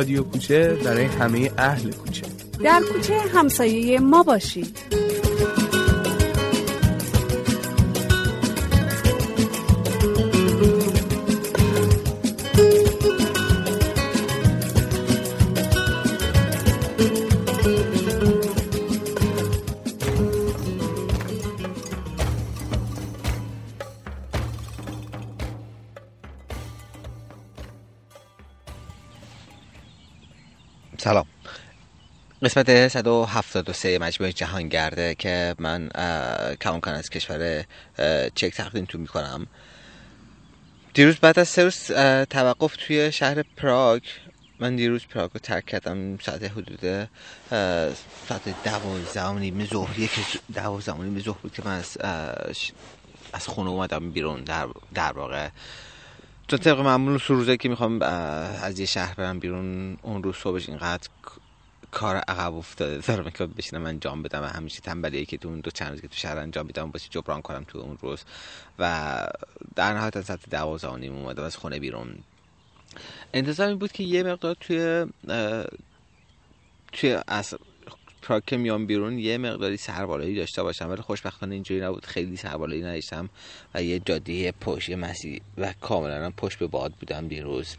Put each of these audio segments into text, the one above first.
رادیو کوچه برای همه اهل کوچه. در کوچه همسایه ما باشید. قسمت 173 مجموعه جهانگرده که من کمانکان از کشور چک تقدیم تو می‌کنم. دیروز بعد از سه روز توقف توی شهر پراگ. من دیروز پراگ رو ترک کردم ساعت حدود ساعت دوازده و نیم ظهریه که دوازده و نیم ظهر بود که من از, از خونه اومدم بیرون در, در واقع. چون طبق معمول روزه که می‌خوام از یه شهر برم بیرون اون روز صبحش اینقدر کار عقب افتاده دارم که بشینم انجام بدم و همیشه تنبلیه که تو اون دو چند روز که تو شهر انجام بدم باشه جبران کنم تو اون روز. و در نهایت از ساعت دوازده نیم اومدم از خونه بیرون. انتظار این بود که یه مقدار توی توی از پراگ که میام بیرون یه مقداری سربالایی داشته باشم. ولی خوشبختانه اینجوری نبود. خیلی سربالایی نداشتم و یه جاده پشت مسیر و کاملا پشت به باد بودم دیروز.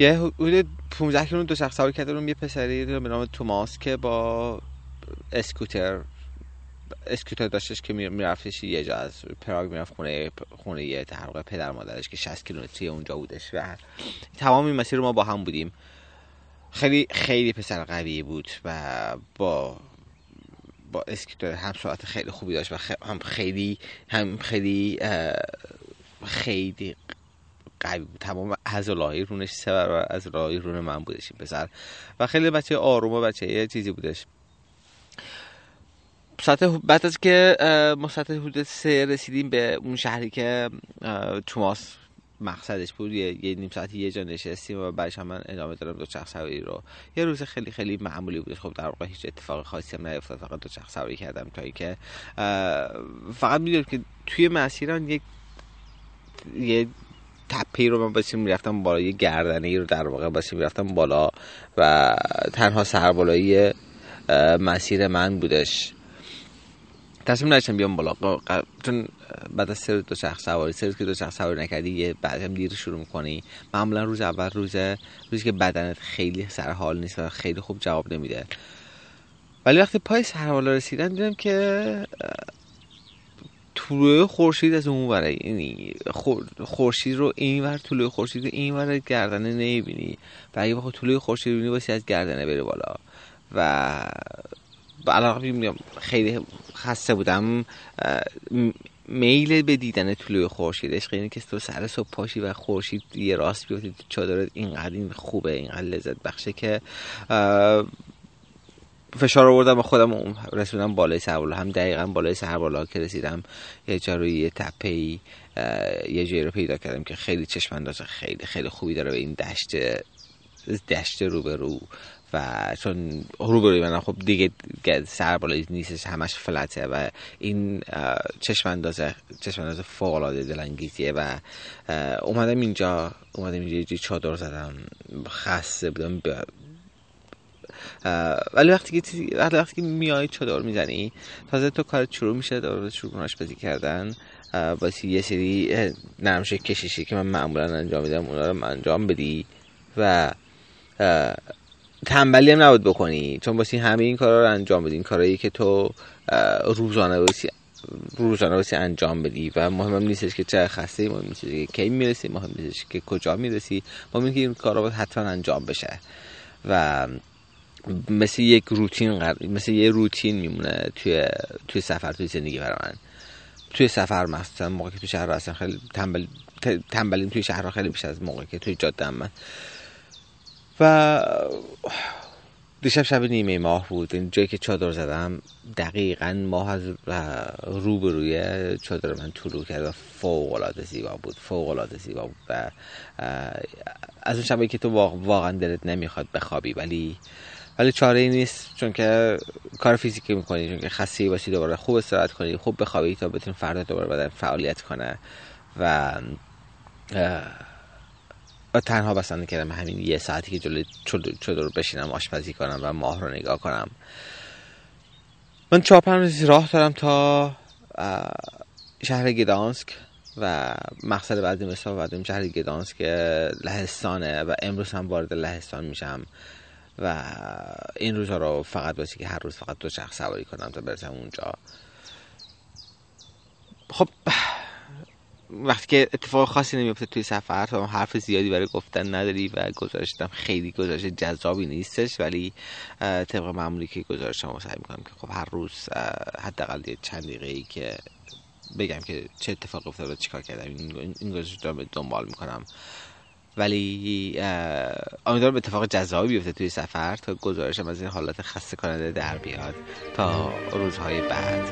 یه حدود 15 کیلومتر دو شخص سوار کرده یه پسری به نام توماس که با اسکوتر اسکوتر داشتش که میرفتش یه جا از پراگ می‌رفت خونه خونه یه تحقیق پدر مادرش که 60 کیلومتری اونجا بودش و تمام این مسیر رو ما با هم بودیم. خیلی خیلی پسر قوی بود و با با اسکوتر هم سرعت خیلی خوبی داشت و هم خیلی هم خیلی خیلی قوی بود. تمام عضلای رونش سه برابر از رون من بودش این پسر. و خیلی بچه آروم و بچه یه چیزی بودش. ساعت بعد از که ما ساعت حدود سه رسیدیم به اون شهری که توماس مقصدش بود. یه, یه نیم ساعتی یه جا نشستیم و بعدش هم من ادامه دارم دو چرخ سواری رو. یه روز خیلی خیلی معمولی بود خب در واقع هیچ اتفاق خاصی هم نیفتاد. فقط دو چرخ سواری کردم تا اینکه فقط می‌دونم که توی مسیران یک یه تپه رو من باشیم می‌رفتم بالا یه گردنه ای رو در واقع باشیم می‌رفتم بالا و تنها سربالایی مسیر من بودش. تصمیم نداشتم بیام بالا. چون بعد از سه دو شخص سواری روز که دو شخص سواری نکردی یه بعد هم دیر شروع می‌کنی. معمولا روز اول روز روزی که بدنت خیلی سر حال نیست و خیلی خوب جواب نمیده. ولی وقتی پای سر حال رسیدن دیدم که طلوع خورشید از اون وره یعنی خورشید رو این ور طلوع خورشید این ور گردنه نمی‌بینی. و اگه بخواه طلوع خورشید رو بینی باسی از گردنه بره بالا. و علاقه خیلی خسته بودم. میل به دیدن طلوع خورشید. عشق اینه که تو سر صبح پاشی و خورشید یه راست بیفتی چادرت اینقدر این خوبه اینقدر لذت بخشه که فشار آوردم به خودم رسیدم بالای سربالا هم دقیقا بالای سربالا که رسیدم. یه جا روی یه تپه ای یه جایی رو پیدا کردم که خیلی چشم انداز خیلی خیلی خوبی داره به این دشت دشت روبرو. و چون روبروی من خب دیگه سربالایی نیستش همش فلته و این چشم اندازه چشم اندازه فوق العاده دلانگیزیه و اومدم اینجا اومدم اینجا چادر زدم خسته بودم ولی وقتی که وقتی که میای چادر می‌زنی تازه تو کار شروع میشه دور شروع کناش بازی کردن. واسه یه سری نرمش کشیشی که من معمولا انجام میدم اونا رو انجام بدی و تنبلی هم نبود بکنی. چون واسه همه این کارا رو انجام بدی. این کارهایی که تو روزانه واسه روزانه واسه انجام بدی و مهم هم نیستش که چه خسته مهم نیستش که کی می‌رسی مهم نیستش که کجا می‌رسی. مهم که این کارا باید حتما انجام بشه. و مثل یک روتین قرار مثل یه روتین میمونه توی توی سفر توی زندگی برای من. توی سفر مثلا موقعی که توی شهر هستم خیلی تنبل تنبلیم توی شهر خیلی بیشتر از موقعی که توی جاده من. و دیشب شب نیمه ماه بود. این جایی که چادر زدم دقیقا ماه از روبروی چادر من طلوع کرد و فوق العاده زیبا بود. فوق العاده زیبا بود و از اون شبایی که تو واقعا دلت نمی‌خواد بخوابی ولی ولی چاره ای نیست چون که کار فیزیکی می‌کنی چون که خسته باشی دوباره خوب استراحت کنی خوب بخوابی تا بتونی فردا دوباره بدن فعالیت کنه و تنها بسنده کردم همین یه ساعتی که جلوی چادر رو بشینم آشپزی کنم و ماه رو نگاه کنم. من چهار پنج راه دارم تا شهر گدانسک و مقصد بعدی مثلا بعدیم شهر گدانسک لهستانه و امروز هم وارد لهستان میشم. و این روزها رو فقط باشه که هر روز فقط دو شخص سواری کنم تا برسم اونجا. خب وقتی که اتفاق خاصی نمیفته توی سفر تو حرف زیادی برای گفتن نداری و گزارشتم خیلی گزارش جذابی نیستش ولی طبق معمولی که گزارشم سعی می‌کنم که خب هر روز حداقل یه چند دقیقه ای که بگم که چه اتفاق افتاد و چیکار کردم این گزارش رو دنبال می‌کنم. ولی امیدوارم اتفاق جذابی بیفته توی سفر تا گزارشم از این حالت خسته کننده در بیاد تا روزهای بعد.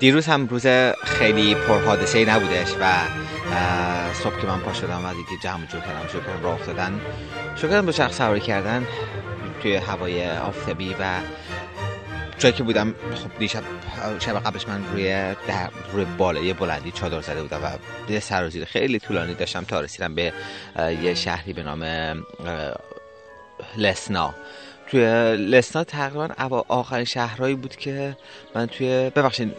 دیروز هم روز خیلی پرحادثه نبودش و صبح که من پا شدم از اینکه جمع جور کردم شروع کردم راه افتادن شروع کردم به سواری کردن توی هوای آفتابی و جایی که بودم خب دیشب شب قبلش من روی در روی بالای بلندی چادر زده بودم و یه سرازیر خیلی طولانی داشتم تا رسیدم به یه شهری به نام لسنا. توی لسنا تقریبا آخرین شهرهایی بود که من توی ببخشید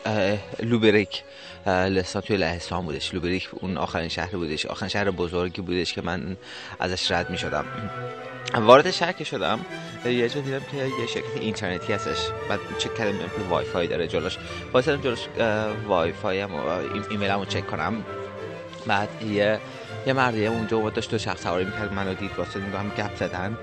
لوبریک لسنا توی لهستان بودش. لوبریک اون آخرین شهر بودش. آخرین شهر بزرگی بودش که من ازش رد می شدم. وارد شهر که شدم. یه جا دیدم که یه شرکت اینترنتی هستش. بعد چک کردم که وای فای داره جلوش. واسه جلوش وای فای هم ایمیل رو چک کنم. بعد یه یه مردی اونجا اومد داشت دوچرخه سواری می‌کرد منو دید. واسه هم گپ زدن.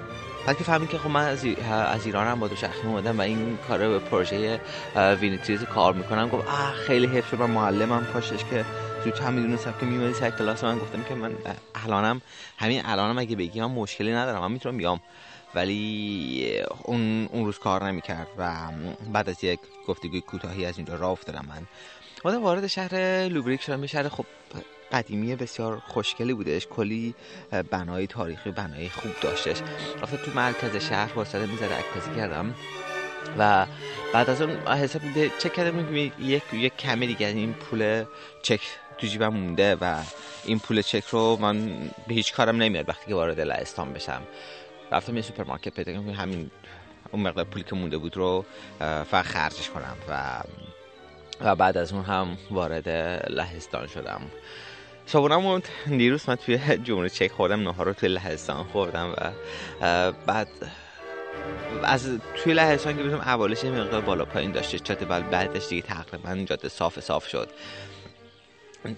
بعد که فهمید که خب من از, از ایرانم با دوچرخه اومدم و این کار به پروژه We Need Trees کار می‌کنم گفت آه خیلی حیف شد من معلمم پاشش که زودتر می‌دونستم که میمونی سر کلاس من. گفتم که من الانم همین الانم اگه بگی من مشکلی ندارم من می‌تونم بیام. ولی اون اون روز کار نمی‌کرد و بعد از یک گفتگوی کوتاهی از اینجا راه افتادم من. وارد شهر لوبریک شدم شهر خب قدیمی بسیار خوشگلی بودش. کلی بنای تاریخی بنای خوب داشتش. رفتم تو مرکز شهر واسه می‌زد عکاسی کردم. و بعد از اون حساب چک کردم یک یک کمی دیگه این پول چک تو جیبم مونده و این پول چک رو من به هیچ کارم نمیاد وقتی که وارد لهستان بشم. رفتم یه سوپرمارکت پیدا کردم همین اون مقدار پولی که مونده بود رو فقط خرجش کنم. و و بعد از اون هم وارد لهستان شدم. صبحونم دیروز من توی جمهوری چک خوردم نهار رو توی لهستان خوردم و بعد از توی لهستان که بودم اولش یه مقدار بالا پایین داشته چات بعدش دیگه تقریبا جاده صاف صاف شد.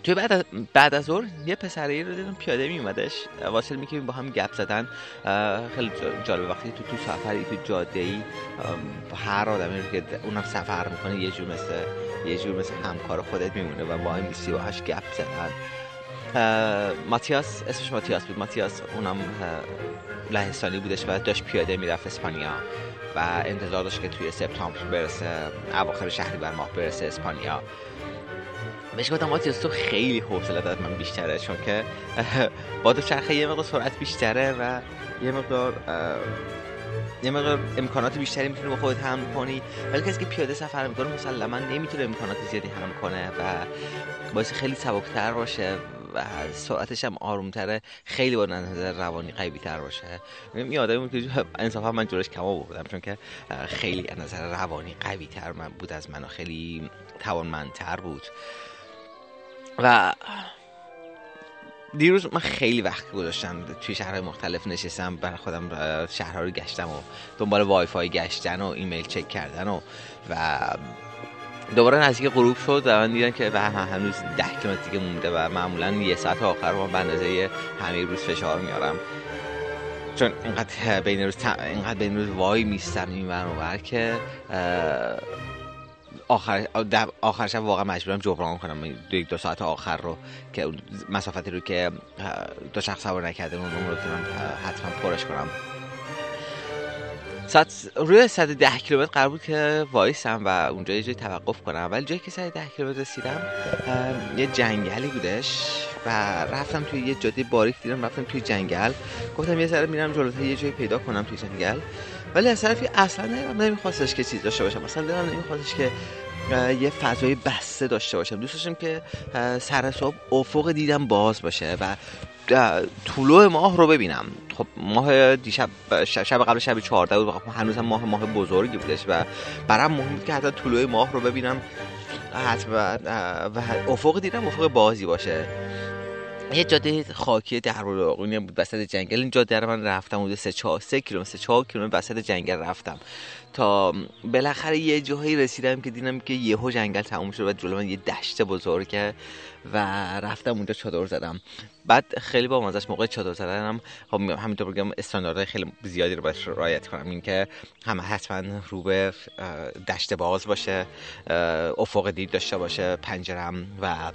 توی بعد از, بعد از ظهر یه پسری رو دیدم پیاده می اومدش واصل می که با هم گپ زدن خیلی جالب. وقتی تو تو سفری تو جاده ای هر آدمی رو که اونم سفر می‌کنه یه جور مثل یه جور مثل همکار خودت میمونه و هم میسی باهاش گپ زدن. ماتیاس اسمش ماتیاس بود. ماتیاس اونم لهستانی بودش و داشت پیاده می‌رفت اسپانیا و انتظار داشت که توی سپتامبر برسه اواخر شهری بر ماه برسه اسپانیا. بهش گفتم آتیاس تو خیلی حوصله از من بیشتره چون که با دو چرخه یه مقدار سرعت بیشتره و یه مقدار یه مقدار امکانات بیشتری می‌تونی با خودت هم کنی. ولی کسی که پیاده سفر می‌کنه مسلما نمی‌تونه امکانات زیادی هم کنه و باعث خیلی سبکتر باشه. سرعتش هم آرومتره. خیلی با نظر روانی قوی تر باشه. این آدمی که انصافا من جلوش کما بودم چون که خیلی از نظر روانی قوی تر من بود از من خیلی توانمندتر بود. و دیروز من خیلی وقت گذاشتم توی شهرهای مختلف نشستم برای خودم شهرها رو گشتم و دنبال وای فای گشتن و ایمیل چک کردن و و دوباره نزدیک غروب شد و من دیدم که به هنوز ده کیلومتر دیگه مونده و معمولا یه ساعت آخر رو به اندازه همه روز فشار میارم. چون اینقدر بین روز اینقدر بین روز وای میستم این ور که آخر آخر شب واقعا مجبورم جبران کنم. دو دو ساعت آخر رو که مسافتی رو که دو شخص سوار نکرده اون رو حتما پرش کنم. ساعت روی 110 کیلومتر قرار بود که وایسم و اونجا یه جایی توقف کنم. ولی جایی که 110 کیلومتر رسیدم یه جنگلی بودش و رفتم توی یه جاده باریک دیدم رفتم توی جنگل. گفتم یه ذره میرم جلوتر یه جایی پیدا کنم توی جنگل. ولی از طرفی اصلا نمیخواستش که چیز داشته باشم. اصلا دلم نمیخواستش که یه فضای بسته داشته باشم. دوست داشتم که سر صبح افق دیدم باز باشه و طلوع ماه رو ببینم. خب ماه دیشب شب قبل شب 14 بود. خب هنوز هم ماه ماه بزرگی بودش و برام مهم بود که حتی طلوع ماه رو ببینم. و, و افق دیدم افق بازی باشه. یه جاده خاکی در بود وسط جنگل. این جاده رو من رفتم حدود 3 4 3 کیلومتر 3 4 کیلومتر وسط جنگل رفتم. تا بالاخره یه جایی رسیدم که دیدم که یهو جنگل تموم شد و جلو من یه دشت بزرگه و رفتم اونجا چادر زدم. بعد خیلی با مزش موقع چادر زدنم خب همینطور بگم استانداردهای خیلی زیادی رو باید رعایت کنم. اینکه هم حتما رو به دشت باز باشه افق دید داشته باشه پنجرم و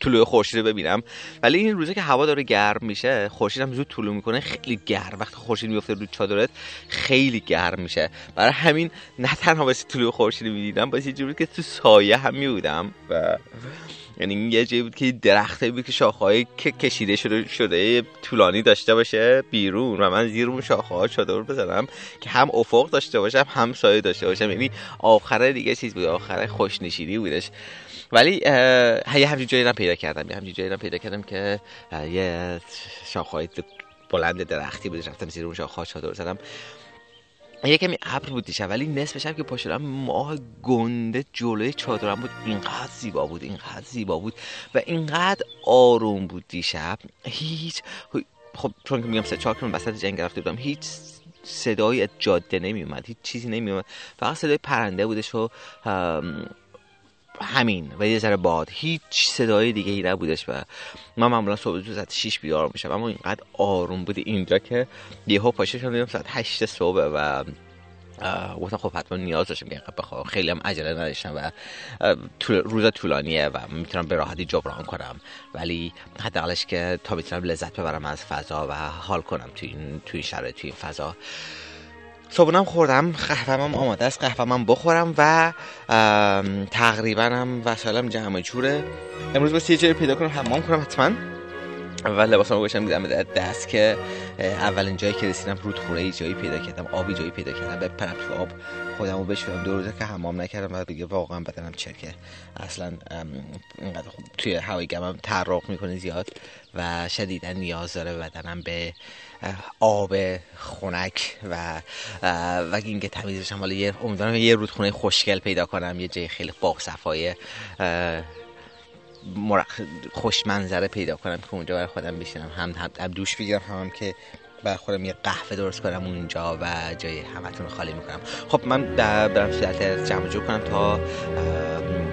طلوع خورشید رو ببینم. ولی این روزه که هوا داره گرم میشه خورشید هم زود طلوع می‌کنه خیلی گرم. وقتی خورشید میفته رو چادرت خیلی گرم میشه. برای همین نه تنها واسه طلوع خورشید می‌دیدم یه جوری که تو سایه هم میبودم و یعنی یه جایی بود که درخته بود که شاخه‌های کشیده شده شده طولانی داشته باشه بیرون و من زیر اون شاخه‌ها چادر بزنم که هم افق داشته باشم هم سایه داشته باشم. یعنی آخره دیگه چیز بود آخره خوشنشینی بودش. ولی یه همچین جایی رو پیدا کردم. یه همچین جایی رو پیدا کردم که یه شاخهای بلند درختی بود. رفتم زیر اون شاخها چادر زدم. یه کمی ابر بود دیشب ولی نصف شب که پاشدم ماه گنده جلوی چادرم بود. اینقدر زیبا بود اینقدر زیبا بود و اینقدر آروم بود دیشب. هیچ خب چون که میگم سه چهار کنم وسط جنگ رفته بودم هیچ صدایی از جاده نمی اومد هیچ چیزی نمی اومد فقط صدای پرنده بودش و همین و یه ذره باد. هیچ صدای دیگه ای نبودش و من معمولا صبح زود ساعت 6 بیدار میشم. اما اینقدر آروم بود اینجا که یهو پاشه شدم ساعت 8 صبح و گفتم خب حتما نیاز داشتم که بخوام خیلی هم عجله نداشتم و روز طولانیه و می‌تونم به راحتی جبران کنم. ولی حداقلش که تا می‌تونم لذت ببرم از فضا و حال کنم توی این توی شرایط توی این فضا. صبحونم خوردم قهوه‌م آماده است قهوه‌م بخورم و تقریبا هم وسایلم جمع جوره. امروز بس یه پیدا کنم حمام کنم حتما. و لباسامو بشم میدم دست که اولین جایی که رسیدم رودخونه جایی پیدا کردم آبی جایی پیدا کردم. بپرم تو آب خودمو بشورم. دو روزه که حمام نکردم و دیگه واقعا بدنم چرکه. اصلا اینقدر توی هوای گرمم تعرق می‌کنه زیاد و شدیدا نیاز داره بدنم به آب خنک و و اینکه تمیز بشم. حالا یه امیدوارم یه رودخونه خوشگل پیدا کنم یه جای خیلی با صفای خوش منظره پیدا کنم که اونجا برای خودم بشینم. هم, هم دوش بگیرم هم, هم که برای خودم یه قهوه درست کنم اونجا و جای همتون خالی می‌کنم. خب من برم صورت جمع جور کنم تا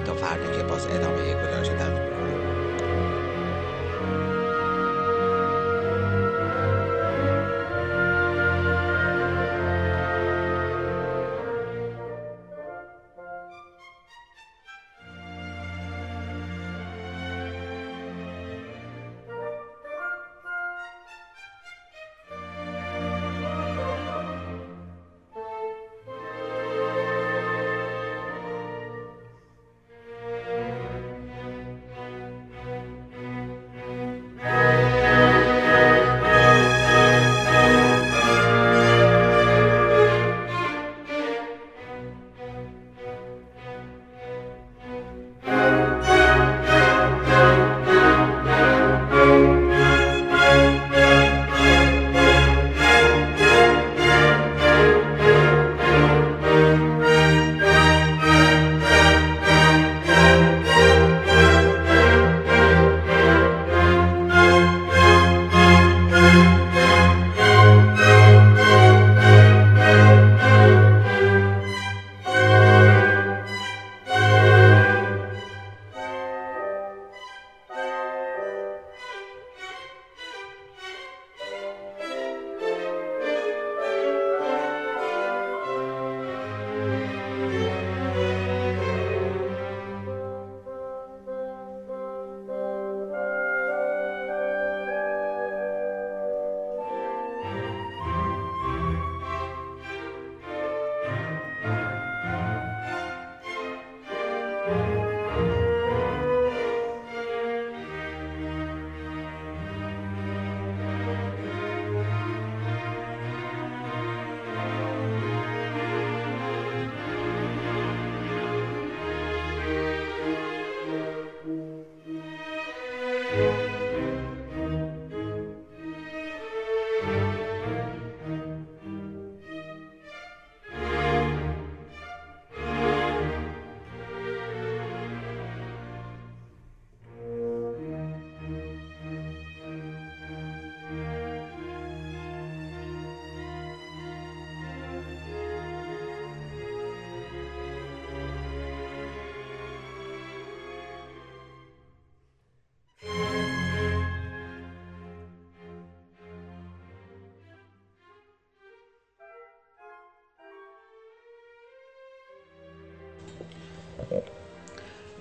تا فردا که باز ادامه گزارش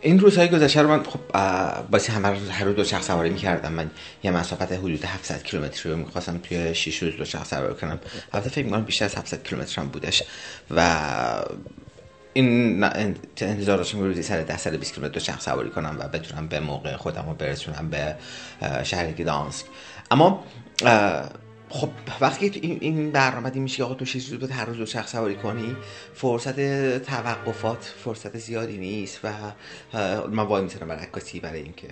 این روزهای گذشته رو من خب باسی همه هر روز شخص سواری می‌کردم. من یه مسافت حدود 700 کیلومتری رو می‌خواستم توی 6 روز دو شخص سواری کنم. البته فکر می‌کنم بیشتر از 700 کیلومتر هم بودش. و این انتظار داشتم روزی سر 10 سر 20 کیلومتر دو شخص سواری کنم و بتونم به موقع خودم رو برسونم به شهر گدانسک اما خب وقتی این برنامه میشه آقا تو شیش روز هر روز شخص سواری کنی فرصت توقفات فرصت زیادی نیست و من وای می‌تونم برای عکاسی برای اینکه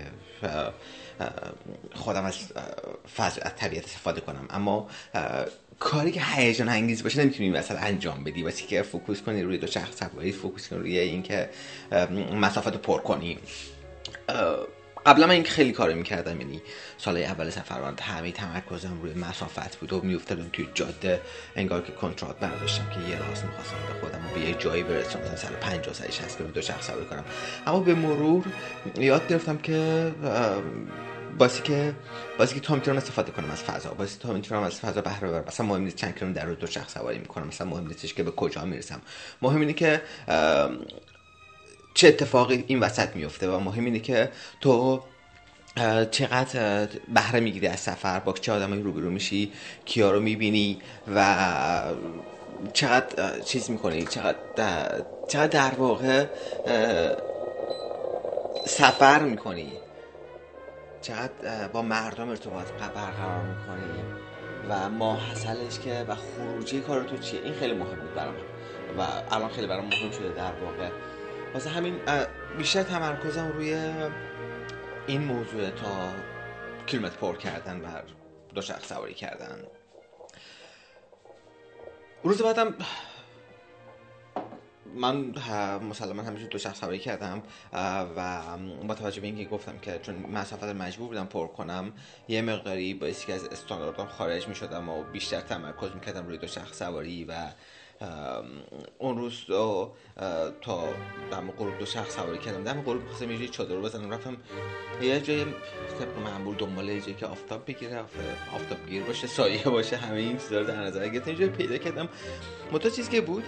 خودم از فضا از طبیعت استفاده کنم. اما کاری که هیجان انگیز باشه نمی‌تونی مثلا انجام بدی. واسه که focus کنی روی دوچرخه سواری focus کنی روی اینکه مسافت پر کنی. قبلا من این خیلی کار می‌کردم یعنی سال اول سفر همه تمرکزم روی مسافت بود و میافتادم توی جاده انگار که کنترات برداشتم که یه راست می‌خواستم به خودم به یه جایی برسونم مثلا سر 50 سر 60 دو شخص سواری کنم. اما به مرور یاد گرفتم که باسی که باسی که تا می‌تونم استفاده کنم از فضا. باسی تا می‌تونم از فضا بهره ببرم. مثلا مهم نیست چند کیلومتر در روز دو شخص سواری می‌کنم. مثلا مهم نیستش که به کجا می‌رسم. مهم اینه که چه اتفاقی این وسط میفته و مهم اینه که تو چقدر بهره می‌گیری از سفر با چه آدمایی روبرو میشی کیا رو می‌بینی و چقدر چیز می‌کنی چقدر چقدر در واقع سفر می‌کنی. چقدر با مردم ارتباط برقرار می‌کنی و ماحصلش که و خروجی کار تو چیه؟ این خیلی مهم بود برام و الان خیلی برام مهم شده در واقع. واسه همین بیشتر تمرکزم روی این موضوع تا کیلومتر پر کردن و دو شخص سواری کردن. روز بعدم من مسلما همیشه دو شخص سواری کردم و با توجه به اینکه گفتم که چون مسافت مجبور بودم پر کنم یه مقداری باعثی که از استانداردم خارج می شدم و بیشتر تمرکز می کردم روی دو شخص سواری و اون روز تا دم غروب دو شخص سواری کردم. دم غروب خواستم یه چادر بزنم. رفتم یه جای طبق معمول دنبال یه جایی که آفتاب بگیره آفتاب گیر باشه سایه باشه همه این چیزا رو در نظر گرفتم. یه پیدا کردم. متا چیزی که بود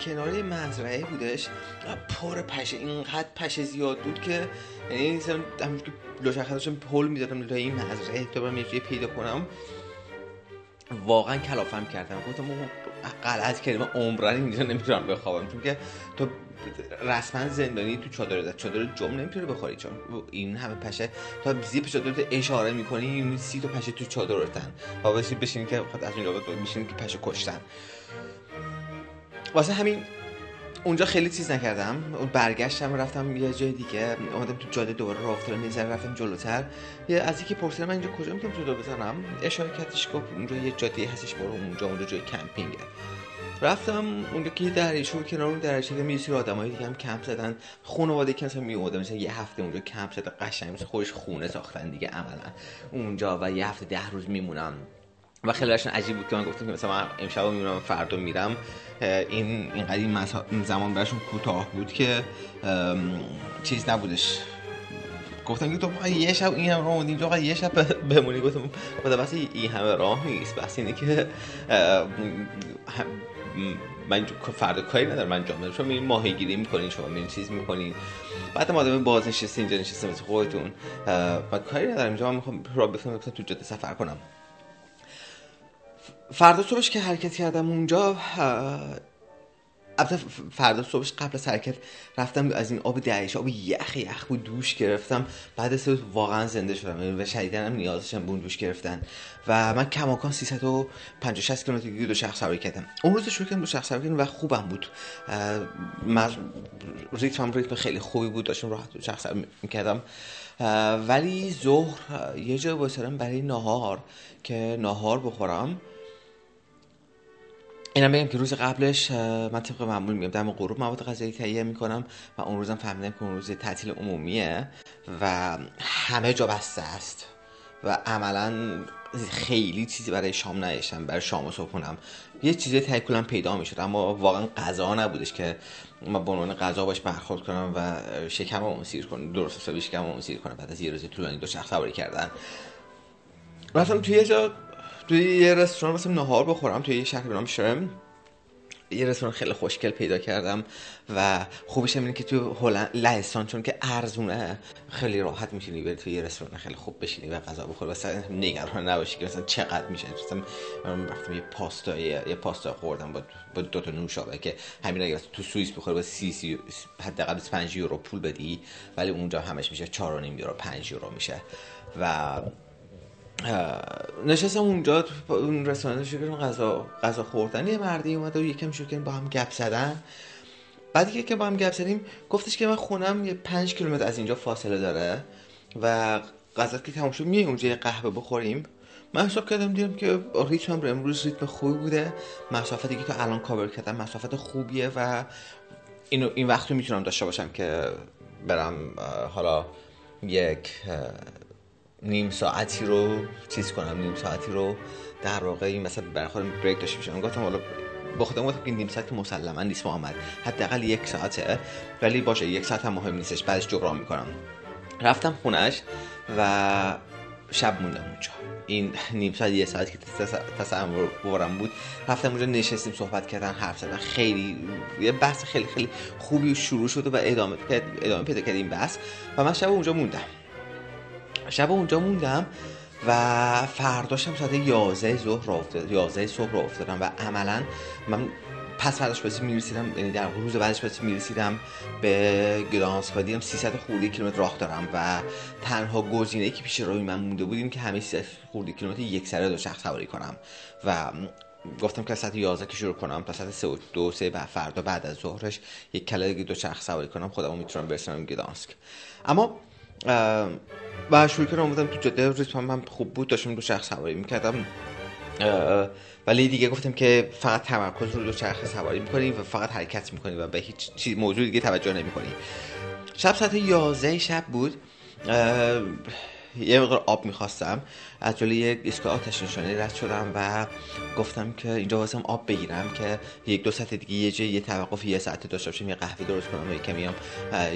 کنار مزرعه بودش. پر پشه اینقدر پشه زیاد بود که یعنی همون که لوشخ داشتم پل می‌دادم تا این مزرعه برم یه پیدا کنم. واقعا کلافم کردم. گفتم غلط کردم عمرن اینجا نمی‌تونم بخوابم. چون که تو رسما زندانی تو چادر چادر جم نمی‌تونه بخوری. چون این همه پشه تا زیپ چادر اشاره می‌کنی این سی تا پشه تو چادر رفتن و بشین که خود از این رابط میشین که پشه کشتن. واسه همین اونجا خیلی چیز نکردم. اون برگشتم رفتم یه جای دیگه. اومدم تو جاده دوباره راه افتادم. یه رفتم جلوتر. یه از اینکه پرسیدم من اینجا کجا می‌تونم جلو بزنم اشاره کردش گفت اونجا یه جاده هستش برو اونجا اونجا جای کمپینگه رفتم اونجا که دریچه کنار اون دریچه می سری آدمایی دیگه هم کمپ زدن. خانواده که مثلا می اومدن مثلا یه هفته اونجا کمپ زده قشنگ مثلا خودش خونه ساختن دیگه عملا. اونجا و یه هفته ده روز میمونن. و خیلی برشون عجیب بود که من گفتم که مثلا من امشب میمونم فردا میرم. این اینقدر این زمان برشون کوتاه بود که چیز نبودش. گفتم که تو یه شب این هم راه اینجا یه شب بمونی. گفتم خدا بس این همه راه نیست. بس اینه که من فردا کاری ندارم. من بدم شما ماهیگیری می‌کنین شما میرین چیز می‌کنین بعد ما آدم باز نشسته اینجا نشسته مثل خودتون. بعد کاری ندارم. اینجا من می‌خوام را بتونم تو جاده سفر کنم. فردا صبحش که حرکت کردم اونجا البته فردا صبحش قبل از حرکت رفتم از این آب دریاچه آب یخ یخ بود دوش گرفتم. بعد از واقعا زنده شدم و شدیدن هم نیاز داشتم بون دوش گرفتن. و من کماکان 350 60 کیلومتر دو شخص سواری کردم. اون روز شروع کردم دو شخص سواری و خوبم بود. من ریتم ریتم خیلی خوبی بود داشتم راحت دو شخص سواری می‌کردم. ولی ظهر یه جا واسرم برای نهار که نهار بخورم. اینم بگم که روز قبلش من طبق معمول میگم دم غروب مواد غذایی تهیه می‌کنم و اون روزم فهمیدم که اون روز تعطیل عمومیه و همه جا بسته است و عملا خیلی چیزی برای شام نداشتم برای شام و صبحونم یه چیزی تهیه پیدا می‌شد اما واقعا غذا نبودش که من به عنوان غذا باش برخورد کنم و شکم رو سیر کنم. درست حسابی شکم رو سیر کنم. بعد از یه روز طولانی دو شخص سواری کردن. رفتم توی یه جا توی یه رستوران مثلا نهار بخورم توی یه شهر به نام شرم. یه رستوران خیلی خوشگل پیدا کردم و خوبش اینه که توی هلند لهستان چون که ارزونه خیلی راحت میشینی بری توی یه رستوران خیلی خوب بشینی و غذا بخوری مثلا نگران نباشی که مثلا چقدر میشه. مثلا من رفتم یه پاستا یه پاستا خوردم با با دو تا نوشابه که همین اگه تو سوئیس بخوری با 30 سی حداقل 5 یورو پول بدی ولی اونجا همش میشه 4.5 یورو 5 یورو میشه. و نشستم اونجا اون رستوران شروع غذا غذا خوردن. یه مردی اومد و یکم شروع با هم گپ زدن. بعد که با هم گپ زدیم گفتش که من خونم یه پنج کیلومتر از اینجا فاصله داره و غذا که تموم شد میای اونجا یه قهوه بخوریم. من حساب کردم دیدم که ریتم رو امروز ریتم خوبی بوده. مسافتی که تو الان کاور کردم. مسافت خوبیه و اینو این وقت می‌تونم داشته باشم که برم حالا یک نیم ساعتی رو چیز کنم نیم ساعتی رو در واقع این مثلا برای خودم بریک داشته باشم. گفتم حالا با خودم گفتم که نیم ساعت مسلما نیست محمد. حداقل یک ساعته. ولی باشه یک ساعت هم مهم نیستش. بعدش جبران می‌کنم. رفتم خونش و شب موندم اونجا. این نیم ساعت یه ساعت که تصورم بود. رفتم اونجا نشستیم صحبت کردن حرف زدن خیلی یه بحث خیلی خیلی خوبی شروع شده و ادامه ادامه پیدا کرد این بحث. و من شب اونجا موندم. شب اونجا موندم و فرداشم ساعت 11 ظهر افتاد 11 صبح را افتادم و عملا من پس فرداش بسی می‌رسیدم یعنی در روز بعدش بسی می‌رسیدم به گدانسک و دیدم 300 خورده کیلومتر راه دارم و تنها گزینه‌ای که پیش روی من مونده بودیم که همه 300 خورده کیلومتر یک سره دو شخص سواری کنم و گفتم که ساعت 11 که شروع کنم تا ساعت 3 و 2 3 بعد فردا بعد از ظهرش یک کله دو شخص سواری کنم. خودمو می‌تونم برسونم گدانسک اما و شروع کردم اومدم تو جاده ریتم هم خوب بود داشتم دو شخص سواری می‌کردم. ولی دیگه گفتم که فقط تمرکز رو دو شخص سواری می‌کنی و فقط حرکت می‌کنی و به هیچ چیز موضوع دیگه توجه نمی‌کنی. شب ساعت 11 شب بود. یه مقدار آب می‌خواستم. از جلوی یک ایستگاه آتش نشانی رد شدم و گفتم که اینجا واسم آب بگیرم که یک دو ساعت دیگه یه جای یه توقف یه ساعت داشته باشم یه قهوه درست کنم و یه کمی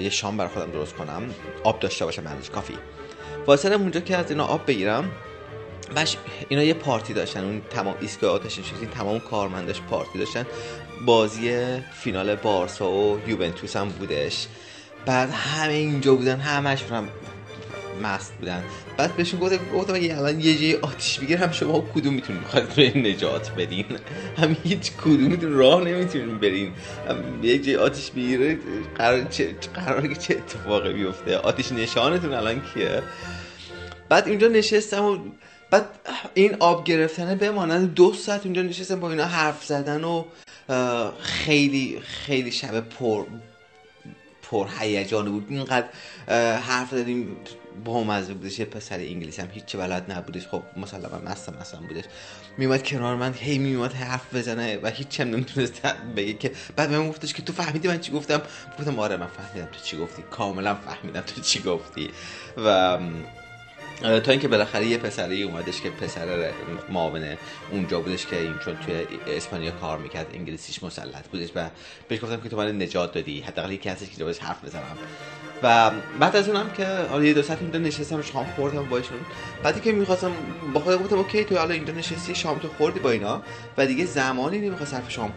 یه شام برای خودم درست کنم. آب داشته باشم بعدش کافی واسه اونجا که از اینا آب بگیرم بش اینا یه پارتی داشتن اون تمام ایستگاه آتش نشانی تمام کارمنداش پارتی داشتن. بازی فینال بارسا و یوونتوس هم بودش. بعد همه اینجا بودن همش مست بودن. بعد بهشون گفتم گفتم اگه الان یه جای آتیش بگیرم شما کدوم می‌تونین بخواد به نجات بدین؟ هم هیچ کدوم راه نمی‌تونین برین. هم یه جای آتیش بگیره قرار چه قرار که چه اتفاقی بیفته؟ آتیش نشانتون الان کیه؟ بعد اینجا نشستم و بعد این آب گرفتنه بمانند دو ساعت اونجا نشستم با اینا حرف زدن و خیلی خیلی شب پر پر هیجان بود. اینقدر حرف زدیم با مزه بودش یه پسر انگلیسی هم هیچ بلد نبودش. خب مسلما مستم اصلا بودش. میومد کنار من هی میومد حرف بزنه و هیچ هم نمی‌تونست بگه که بعد من گفتش که تو فهمیدی من چی گفتم؟ گفتم آره من فهمیدم تو چی گفتی. کاملا فهمیدم تو چی گفتی. و تا اینکه بالاخره یه پسری اومدش که پسر معاون اونجا بودش که این چون توی اسپانیا کار می‌کرد انگلیسیش مسلط بودش و بهش گفتم که تو من نجات دادی. حداقل یکی هستش که بهش حرف بزنم. و بعد از اونم که حالا یه دو ساعت اونجا نشستم شام خوردم باشون بعدی که می‌خواستم با خودم گفتم okay تو حالا اینجا نشستی شام تو خوردی با اینا. و دیگه زمانی نمی‌خواد صرف شام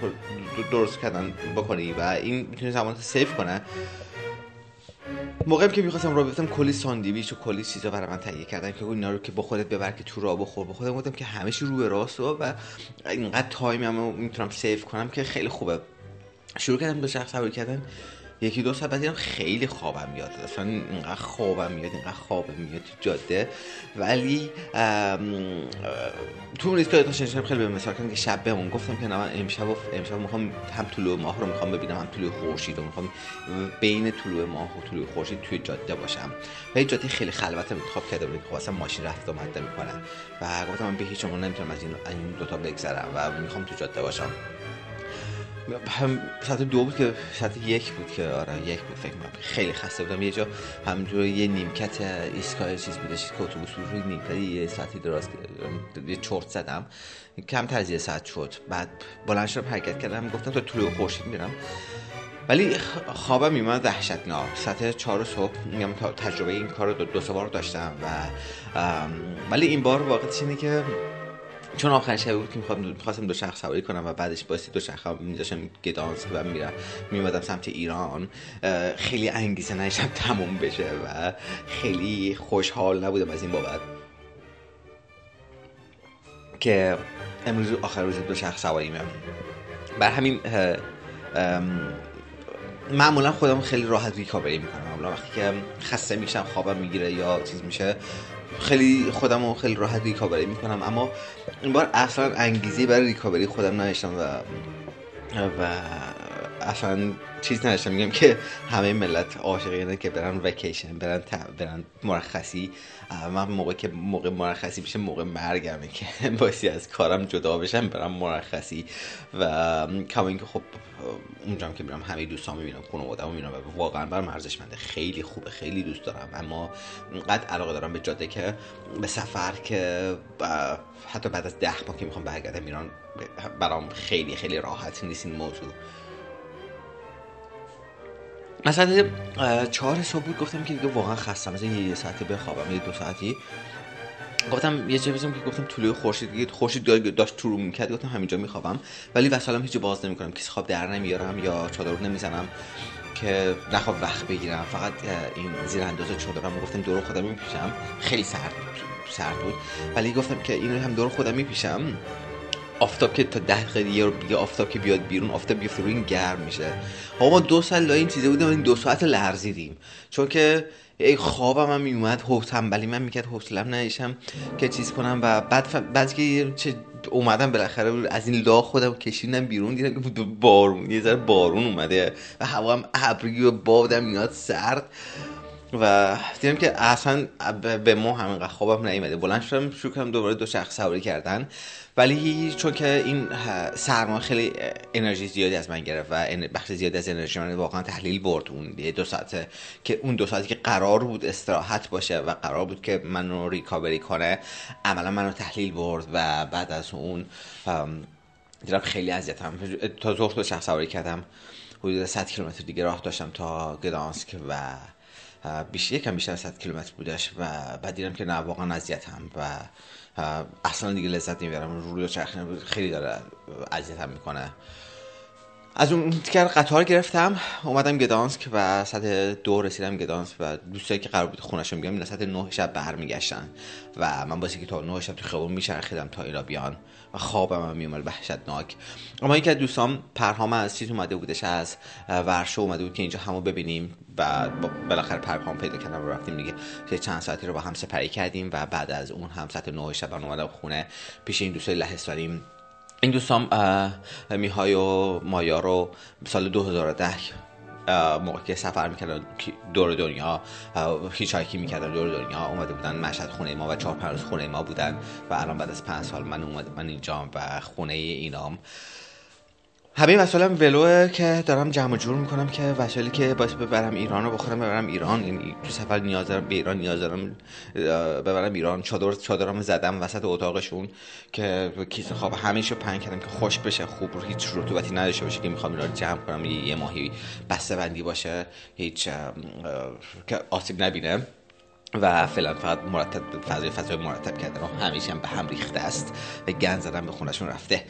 درست کردن بکنی و این می‌تونه زمان save کنه. موقعی که می‌خواستم را بیفتم کلی ساندویچ و کلی چیزا برای من تهیه کردن که اینا رو که با خودت ببر که تو را بخور. با خودم گفتم که همه رو به راست و اینقدر time هم می‌تونم save کنم که خیلی خوبه. شروع کردم دوچرخه سواری کردن. یکی دو ساعت بعد دیدم خیلی خوابم میاد اصلا اینقدر خوابم میاد اینقدر خوابم میاد تو جاده. ولی تو اون ایستگاه داشتم خیلی به مثال که شب بمون گفتم که من امشب و امشب می‌خوام هم طلوع ماه رو می‌خوام ببینم هم طلوع خورشید رو می‌خوام ببینم طلوع ماه و طلوع خورشید توی جاده باشم. و یه جاده خیلی خلوت انتخاب کرده بودم خب اصلا ماشین رفت آمد می‌کنم و گفتم من به هیچ نمی‌تونم از این این دو تا بگذرم و می‌خوام تو جاده باشم. هم ساعت دو بود که ساعت یک بود که آره یک بود فکر کنم. خیلی خسته بودم. یه جا همجور یه نیمکت ایستگاه چیز بودش که اتوبوس بود روی نیمکت یه ساعتی دراز یه چرت زدم. کم از یه ساعت شد. بعد بلند شدم حرکت کردم گفتم تا طول خورشید میرم. ولی خوابم میومد وحشتناک. ساعت چهار صبح میگم تجربه این کار رو دو, دو سه بار داشتم و ولی این بار واقعیتش اینه که چون آخر شب بود که می‌خواستم دو شخص سواری کنم و بعدش باعث دو شخص میذاشم گدانسک و میرم میمدم سمت ایران. خیلی انگیزه نشم تموم بشه و خیلی خوشحال نبودم از این بابت. که امروز آخر روز دو شخص سواری بر همین معمولا خودم خیلی راحت ریکاوری می‌کنم. معمولا وقتی که خسته میشم خوابم می‌گیره یا چیز میشه خیلی خودم رو خیلی راحت ریکاوری می‌کنم. اما این بار اصلا انگیزی برای ریکاوری خودم نداشتم و و اصلا چیز نداشتم. میگم که همه ملت عاشق اینه که برن وکیشن برن برن مرخصی. من موقع که موقع مرخصی میشه موقع مرگمه که باسی از کارم جدا بشم برم مرخصی. و کما اینکه خب اونجا که میرم همه دوستان می‌بینم خانواده‌مو می‌بینم و واقعا برام ارزشمنده. خیلی خوبه خیلی دوست دارم. اما قد علاقه دارم به جاده که به سفر که حتی بعد از ده ماه که می‌خوام برگردم ایران برام خیلی خیلی راحت نیست این موضوع. مثلا چهار صبح بود گفتم که دیگه واقعا خستم. مثلا یه ساعتی بخوابم یه دو ساعتی. گفتم یه جایی که گفتم طلوع خورشید دیگه خورشید داشت رو می‌کرد گفتم همینجا میخوابم. ولی وسالم هیچ باز نمی‌کنم. کسی خواب در نمیارم یا چادر نمی‌زنم که نخواب وقت بگیرم. فقط این زیر انداز چادرم گفتم دور خودم میپیشم خیلی سرد سرد بود. ولی گفتم که اینو هم دور خودم میپیشم آفتاب که تا ده دقیقه دیگه آفتاب که بیاد بیرون آفتاب بیفته روی این گرم میشه. ما دو سال این چیزه بودیم این دو ساعت لرزیدیم چون که ای خوابم هم میومد هو تنبلی من می‌کرد حوصلم نشم که چیز کنم و بعد بعد که چه اومدم بالاخره از این لا خودم کشیدم بیرون دیدم که بارون یه ذره بارون اومده و هوا هم ابری و بادم میاد سرد. و دیدم که اصلا به ما همینقدر خوابم نیومده. بلند شدم شروع کردم دوباره دو شخص سواری کردن. ولی چون که این سرما خیلی انرژی زیادی از من گرفت و بخش زیادی از انرژی من واقعا تحلیل برد اون دو ساعته که اون دو ساعتی که قرار بود استراحت باشه و قرار بود که منو ریکاوری کنه عملا منو تحلیل برد و بعد از اون دیدم خیلی اذیتم. تا ظهر تو شخص سواری کردم. حدود 100 کیلومتر دیگه راه داشتم تا گدانسک و بیش یکم بیشتر از 100 کیلومتر بودش و بعد دیدم که نه واقعا اذیتم و اصلا دیگه لذت نمی‌برم. روی چرخ خیلی داره اذیتم می‌کنه. از اون دیگر قطار گرفتم اومدم گدانسک و ساعت دو رسیدم گدانسک و دوستایی که قرار بود خونشون بیام اینا ساعت نه شب برمیگشتن و من باسی که تا نه شب تو خیابون میچرخیدم تا اینا بیان و خوابم هم میومد وحشتناک. اما یکی از دوستان پرهام از چیز اومده بودش از ورشو اومده بود که اینجا همو ببینیم. و بالاخره پرهام پیدا کردم و رفتیم دیگه چند ساعتی رو با هم سپری کردیم و بعد از اون هم ساعت نه شب اومدم خونه پیش این دوستای لهستانی این دوستان میهای و مایا رو سال 2010 موقع که سفر می‌کردن دور دنیا هیچ هایکی می‌کردن دور دنیا اومده بودن مشهد خونه ما و چهار پنج خونه ما بودن و الان بعد از پنج سال من اومده من اینجا و خونه اینام. همه وسایلم ولوه که دارم جمع جور می‌کنم که وسایلی که باید ببرم ایران رو بخورم ببرم ایران. یعنی تو سفر نیاز دارم به ایران نیاز دارم ببرم ایران. چادر چادرم زدم وسط اتاقشون که کیسه خواب همیشه پنگ کردم که خوش بشه خوب هیچ رطوبتی نداشته باشه که می‌خوام اینا رو جمع کنم یه ماهی بسته بندی باشه هیچ که آسیب نبینه. و فعلا فقط مرتب فضای فضای مرتب کردن. و همیشه هم به هم ریخته است. و گند زدن به خونشون رفته.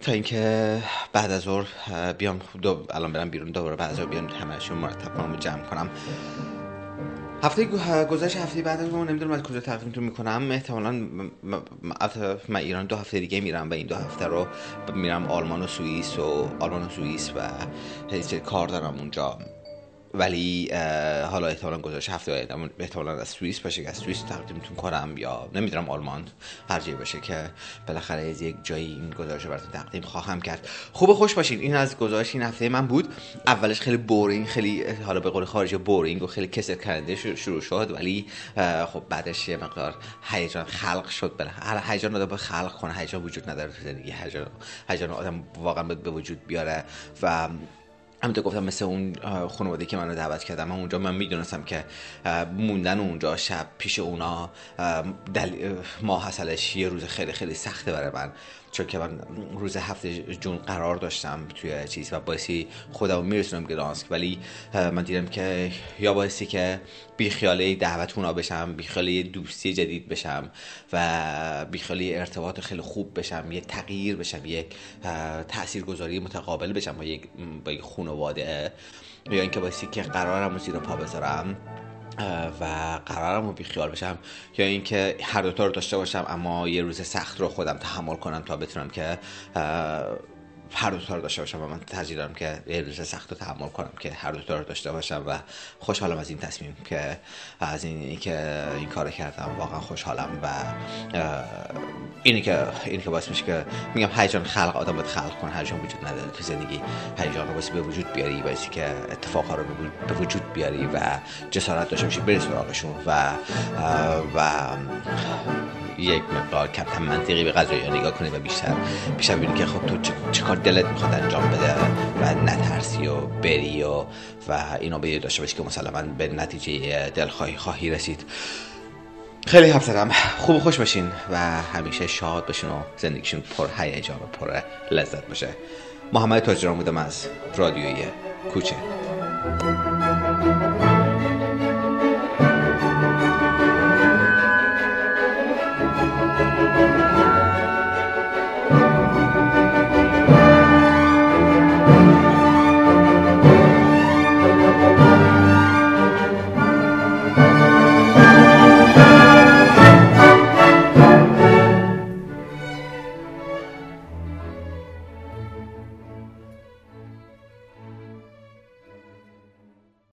تا اینکه بعد از ظهر بیام دو الان برم بیرون دوباره بعد از ظهر بیام همشون مرتب کنم و جمع کنم. هفته گذشته هفته بعد از نمی‌دونم از کجا تقدیمتون می‌کنم. احتمالا من ایران دو هفته دیگه میرم و این دو هفته رو میرم آلمان و سوئیس و آلمان و سوئیس و کار دارم اونجا. ولی حالا احتمالا گذاشت هفته آینده احتمالا از سوئیس باشه که از سوئیس تقدیمتون کنم یا نمی‌دونم آلمان هر جایی باشه که بالاخره از یک جایی این گزارش براتون تقدیم خواهم کرد. خوب خوش باشین. این از گزارش این هفته من بود. اولش خیلی بورینگ خیلی حالا به قول خارجی بورینگ و خیلی کسر کننده شروع شد ولی خب بعدش یه مقدار هیجان خلق شد. بالاخره هیجان آدم خلق کنه. هیجان وجود نداره تو زندگی. هیجان هیجان آدم واقعا به وجود بیاره. و همونطور گفتم مثل اون خانواده که منو دعوت کردم من اونجا من می‌دونستم که موندن اونجا شب پیش اونا دل... ماه اصلش یه روز خیلی خیلی سخته برای من. چون که من روز هفته جون قرار داشتم توی چیز و باعثی خودم میرسونم گدانسک ولی من دیدم که یا باعثی که بیخیاله دعوت اونا بشم بیخیاله دوستی جدید بشم و بیخیاله ارتباط خیلی خوب بشم یه تغییر بشم یک تاثیرگذاری متقابل بشم با یک با یک خانواده. یا اینکه باعثی که قرارم رو زیر پا بذارم. و قرارم رو بیخیال بشم یا اینکه هر دوتا رو داشته باشم اما یه روز سخت رو خودم تحمل کنم تا بتونم که هر دو رو داشته باشم و من ترجیح دارم که یه روز سخت رو تحمل کنم که هر دو رو داشته باشم و خوشحالم از این تصمیم که از این که این کار کردم. واقعا خوشحالم و اینی که اینی که باعث میشه که میگم هیجان خلق آدم باید خلق کنه. هیجان وجود نداره تو زندگی. هیجان رو باید به وجود بیاری باعثی که اتفاقها رو به وجود بیاری و جسارت داشته باشی بری سراغشون و و یک مقدار کم منطقی به قضایی نگاه کنی و بیشتر بیشتر ببینی که خب تو چه دلت می‌خواد انجام بده و نترسی و بری و و اینو به داشته باشی که مسلما به نتیجه دلخواهی خواهی رسید. خیلی حرف زدم. خوب خوش باشین و همیشه شاد باشین و زندگیشون پر هیجان و پر لذت باشه. محمد تاجران بودم از رادیوی کوچه.